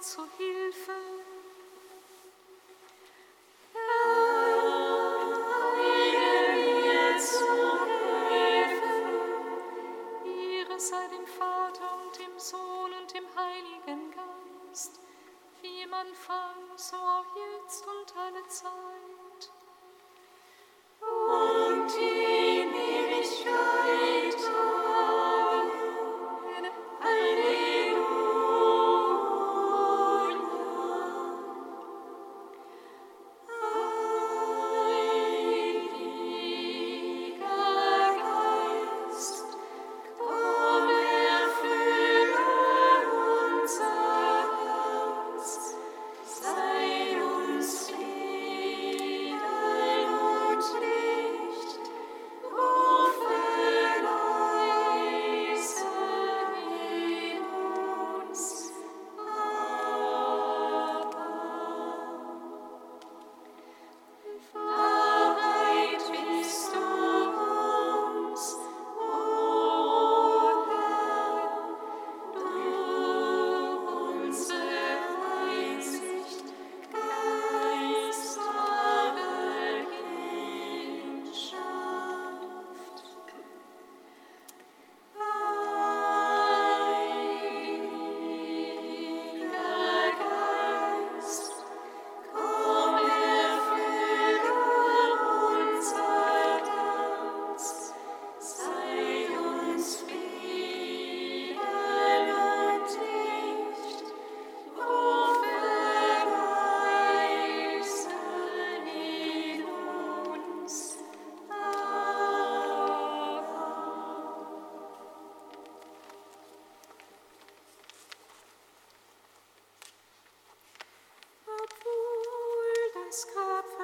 zu Hilfe.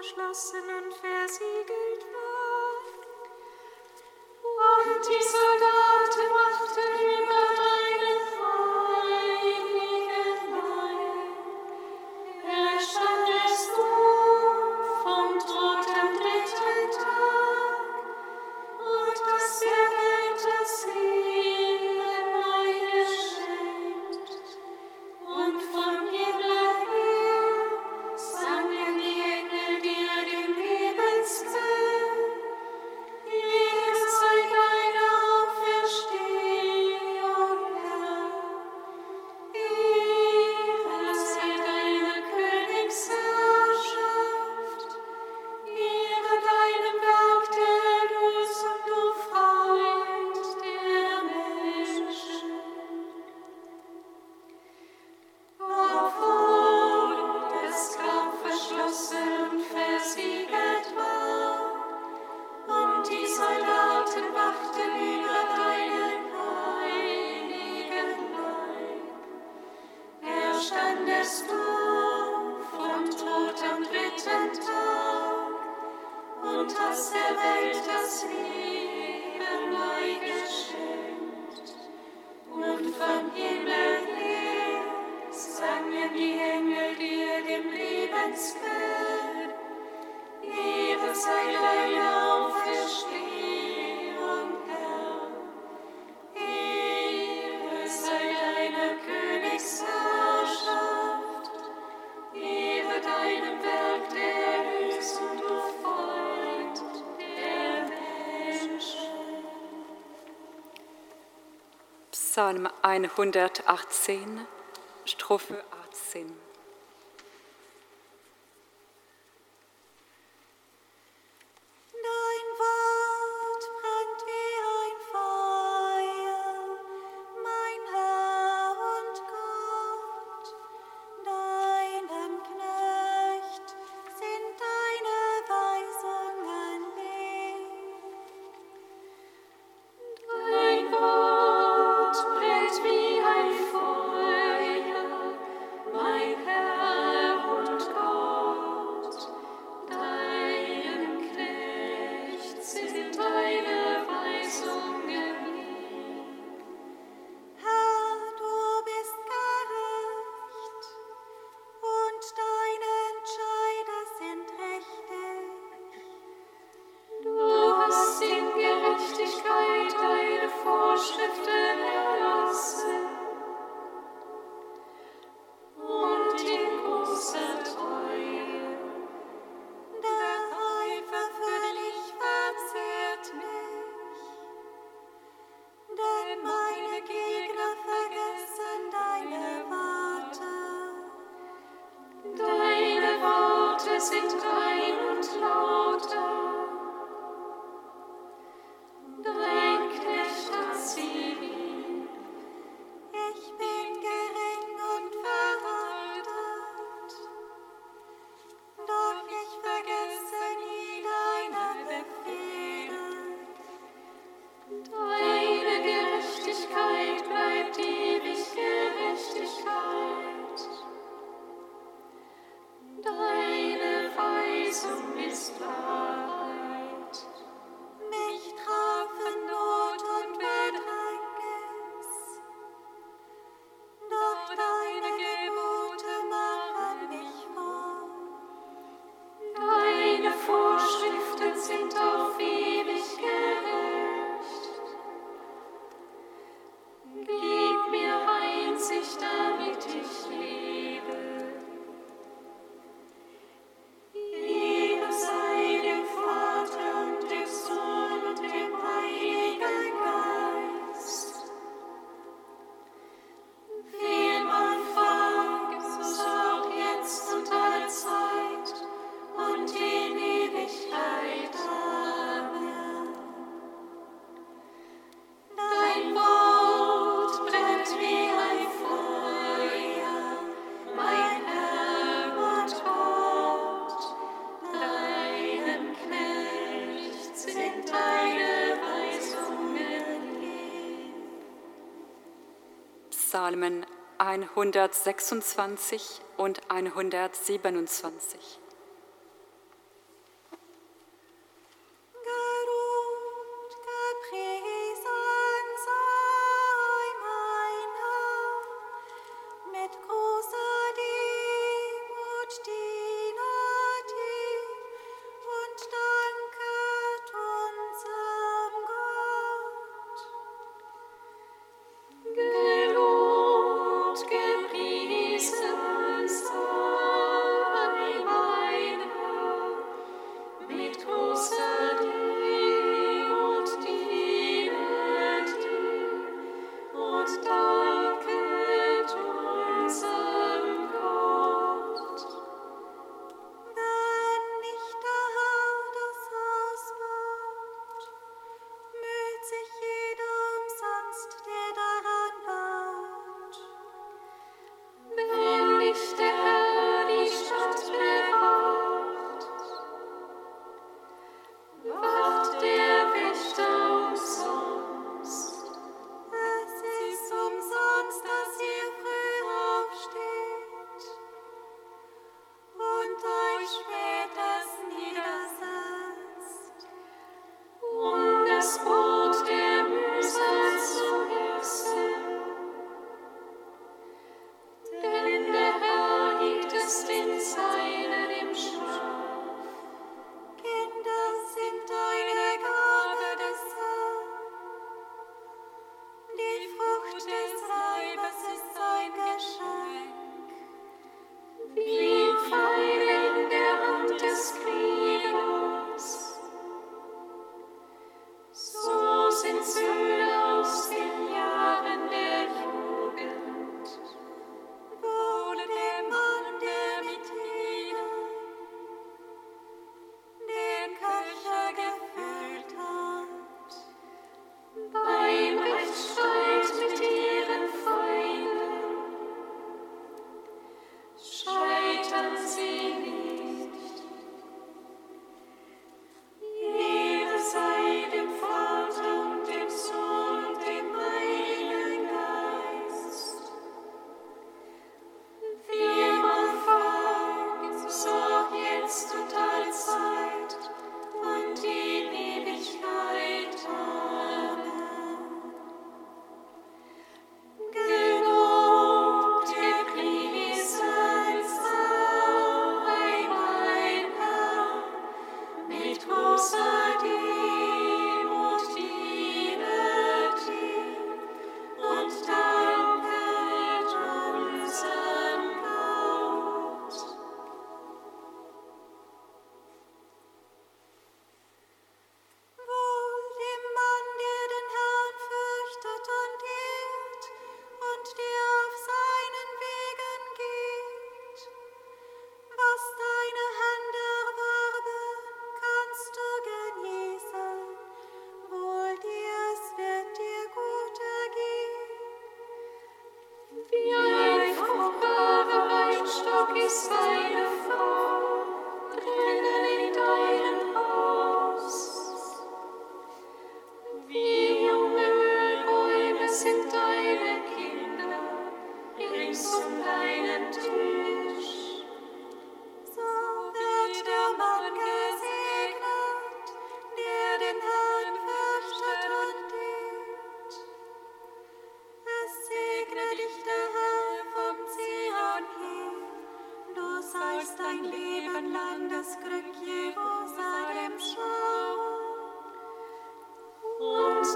Grab verschlossen und versiegelt Psalm 118, Strophe 18. 126 und 127.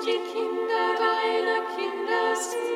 die Kinder deiner Kinder sind.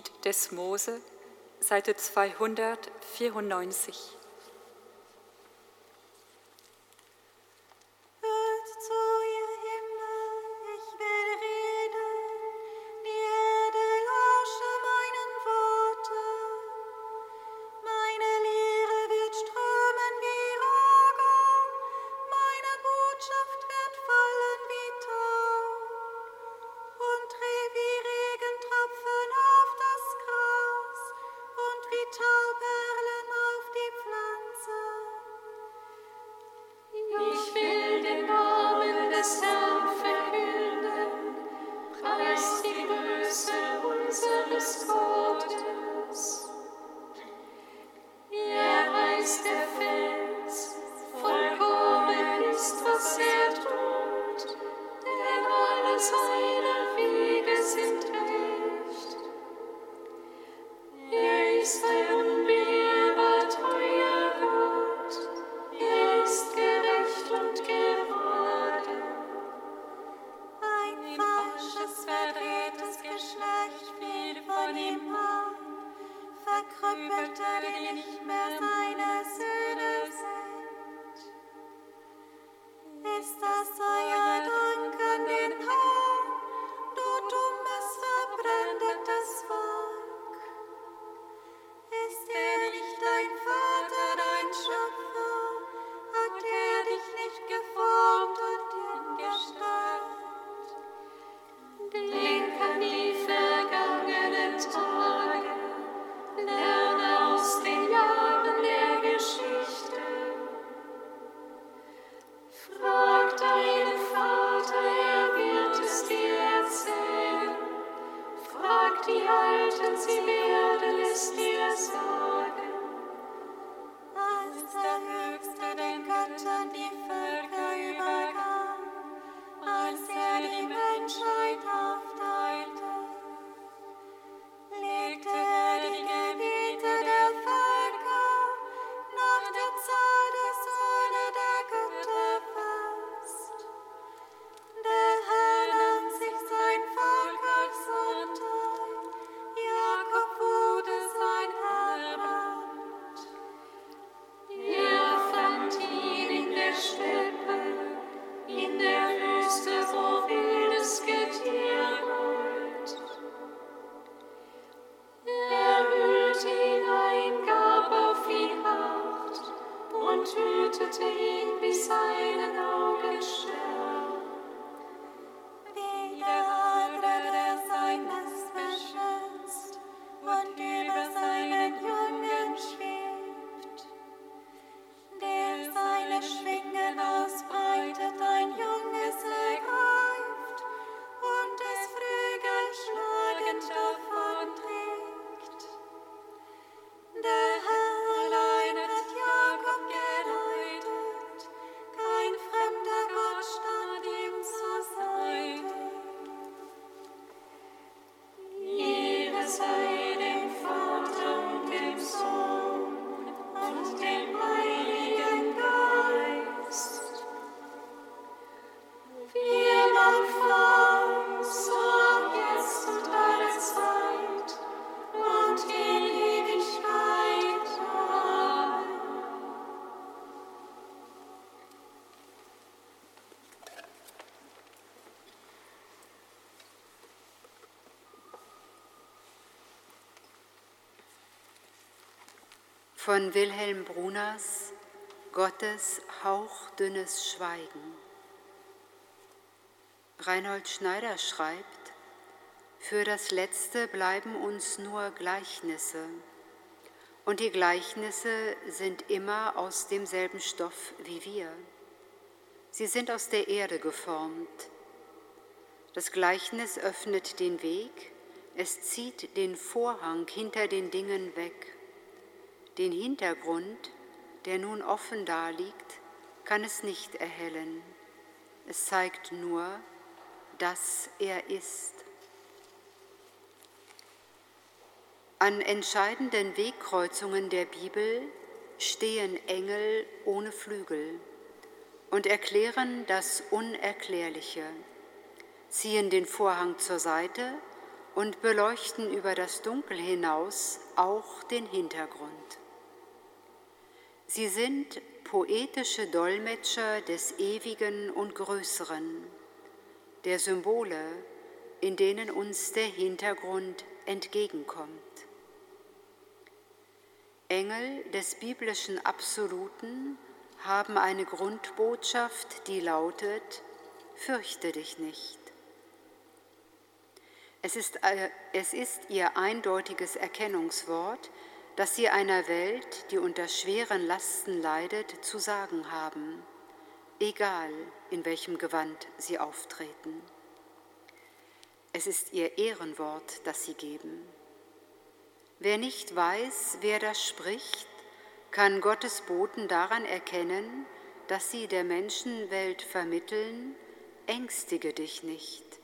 Lied des Mose, Seite 294. von Wilhelm Bruners Gottes hauchdünnes Schweigen. Reinhold Schneider schreibt, für das Letzte bleiben uns nur Gleichnisse, und die Gleichnisse sind immer aus demselben Stoff wie wir. Sie sind aus der Erde geformt. Das Gleichnis öffnet den Weg, es zieht den Vorhang hinter den Dingen weg. Den Hintergrund, der nun offen daliegt, kann es nicht erhellen. Es zeigt nur, dass er ist. An entscheidenden Wegkreuzungen der Bibel stehen Engel ohne Flügel und erklären das Unerklärliche, ziehen den Vorhang zur Seite und beleuchten über das Dunkel hinaus auch den Hintergrund. Sie sind poetische Dolmetscher des Ewigen und Größeren, der Symbole, in denen uns der Hintergrund entgegenkommt. Engel des biblischen Absoluten haben eine Grundbotschaft, die lautet, fürchte dich nicht. Es ist, äh, es ist ihr eindeutiges Erkennungswort, dass sie einer Welt, die unter schweren Lasten leidet, zu sagen haben, egal in welchem Gewand sie auftreten. Es ist ihr Ehrenwort, das sie geben. Wer nicht weiß, wer das spricht, kann Gottes Boten daran erkennen, dass sie der Menschenwelt vermitteln, ängstige dich nicht.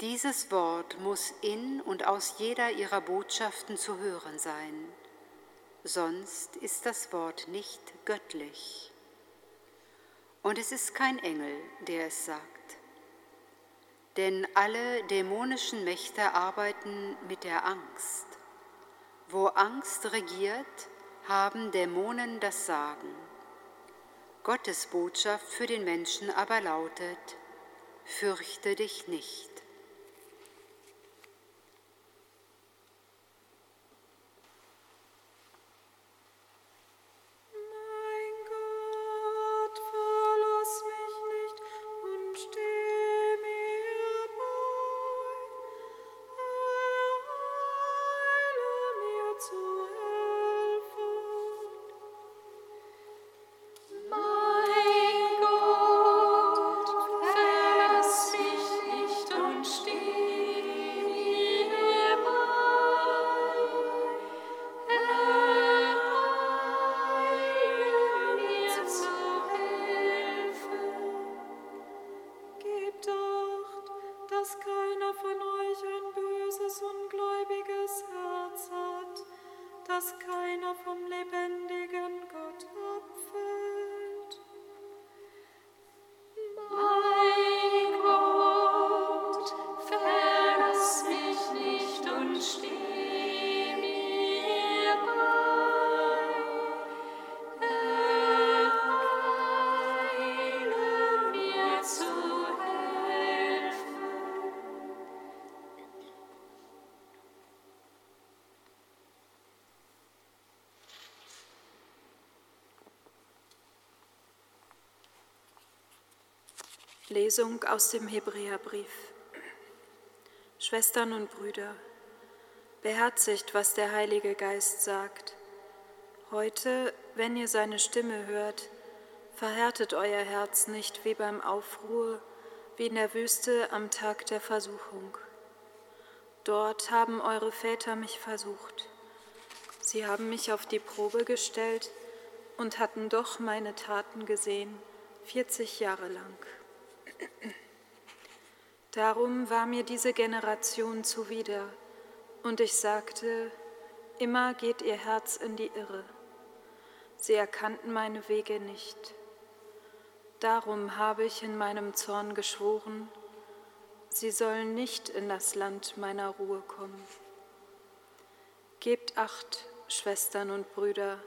Dieses Wort muss in und aus jeder ihrer Botschaften zu hören sein, sonst ist das Wort nicht göttlich. Und es ist kein Engel, der es sagt. Denn alle dämonischen Mächte arbeiten mit der Angst. Wo Angst regiert, haben Dämonen das Sagen. Gottes Botschaft für den Menschen aber lautet, fürchte dich nicht. dass keiner vom lebendigen Lesung aus dem Hebräerbrief. Schwestern und Brüder, beherzigt, was der Heilige Geist sagt. Heute, wenn ihr seine Stimme hört, verhärtet euer Herz nicht wie beim Aufruhr, wie in der Wüste am Tag der Versuchung. Dort haben eure Väter mich versucht. Sie haben mich auf die Probe gestellt und hatten doch meine Taten gesehen, 40 Jahre lang. Darum war mir diese Generation zuwider, und ich sagte, immer geht ihr Herz in die Irre. Sie erkannten meine Wege nicht. Darum habe ich in meinem Zorn geschworen, sie sollen nicht in das Land meiner Ruhe kommen. Gebt acht, Schwestern und Brüder,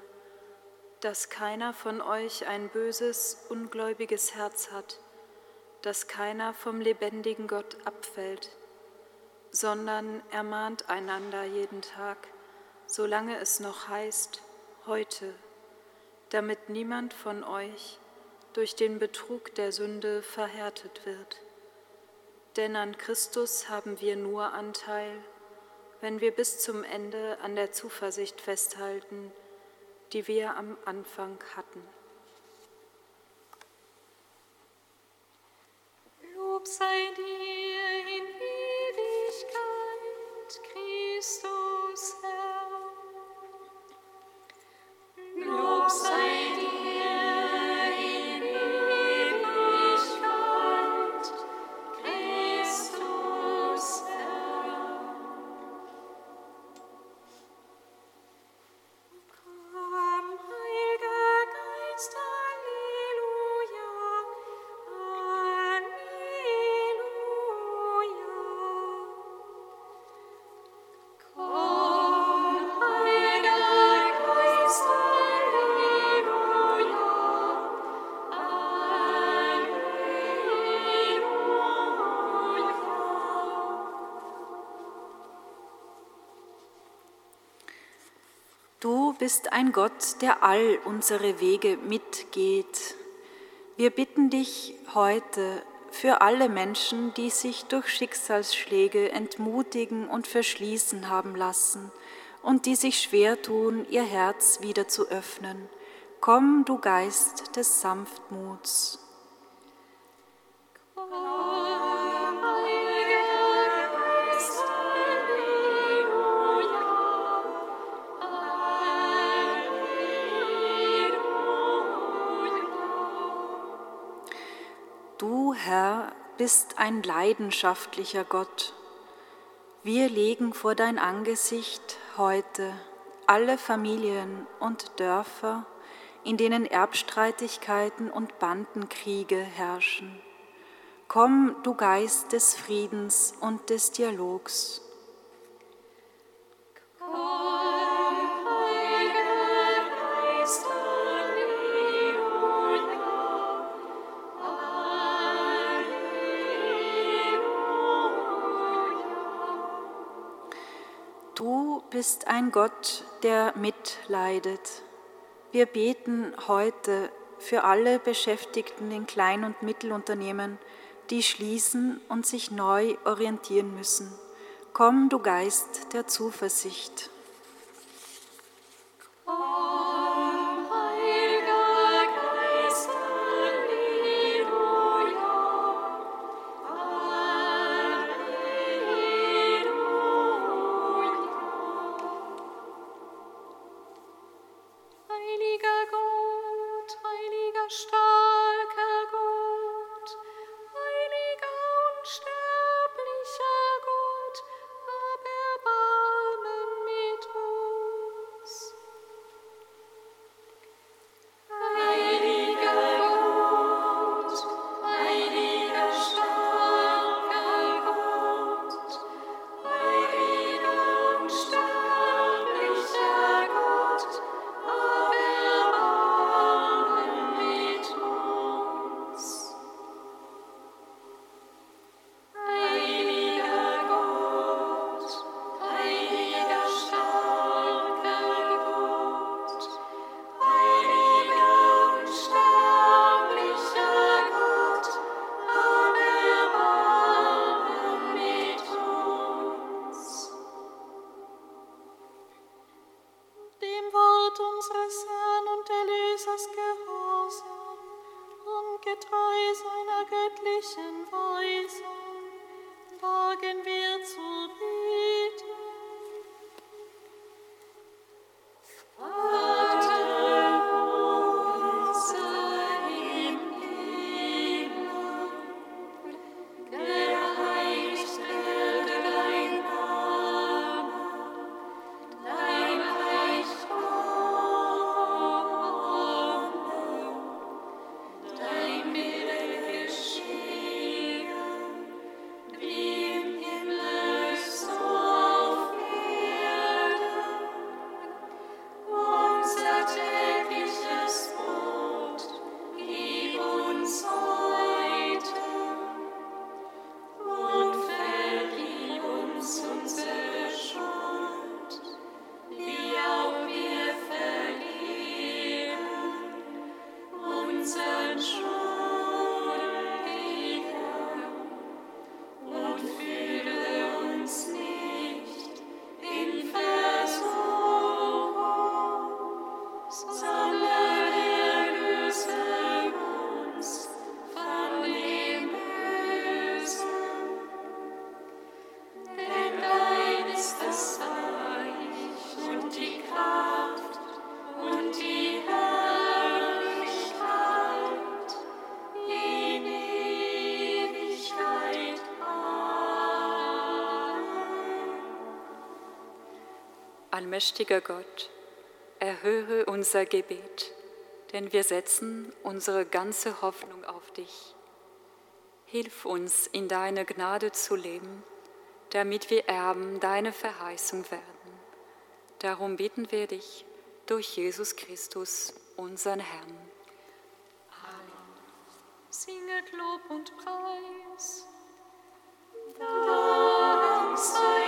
dass keiner von euch ein böses, ungläubiges Herz hat, dass keiner vom lebendigen Gott abfällt, sondern ermahnt einander jeden Tag, solange es noch heißt, heute, damit niemand von euch durch den Betrug der Sünde verhärtet wird. Denn an Christus haben wir nur Anteil, wenn wir bis zum Ende an der Zuversicht festhalten, die wir am Anfang hatten. Sei dir bist ein Gott, der all unsere Wege mitgeht. Wir bitten dich heute für alle Menschen, die sich durch Schicksalsschläge entmutigen und verschließen haben lassen und die sich schwer tun, ihr Herz wieder zu öffnen. Komm, du Geist des Sanftmuts. Du, Herr, bist ein leidenschaftlicher Gott. Wir legen vor dein Angesicht heute alle Familien und Dörfer, in denen Erbstreitigkeiten und Bandenkriege herrschen. Komm, du Geist des Friedens und des Dialogs. Bist ein Gott, der mitleidet. Wir beten heute für alle Beschäftigten in Klein- und Mittelunternehmen, die schließen und sich neu orientieren müssen. Komm, du Geist der Zuversicht. Allmächtiger Gott, erhöre unser Gebet, denn wir setzen unsere ganze Hoffnung auf dich. Hilf uns, in deiner Gnade zu leben, damit wir Erben deiner Verheißung werden. Darum bitten wir dich durch Jesus Christus, unseren Herrn. Amen. Singet Lob und Preis. Dank sei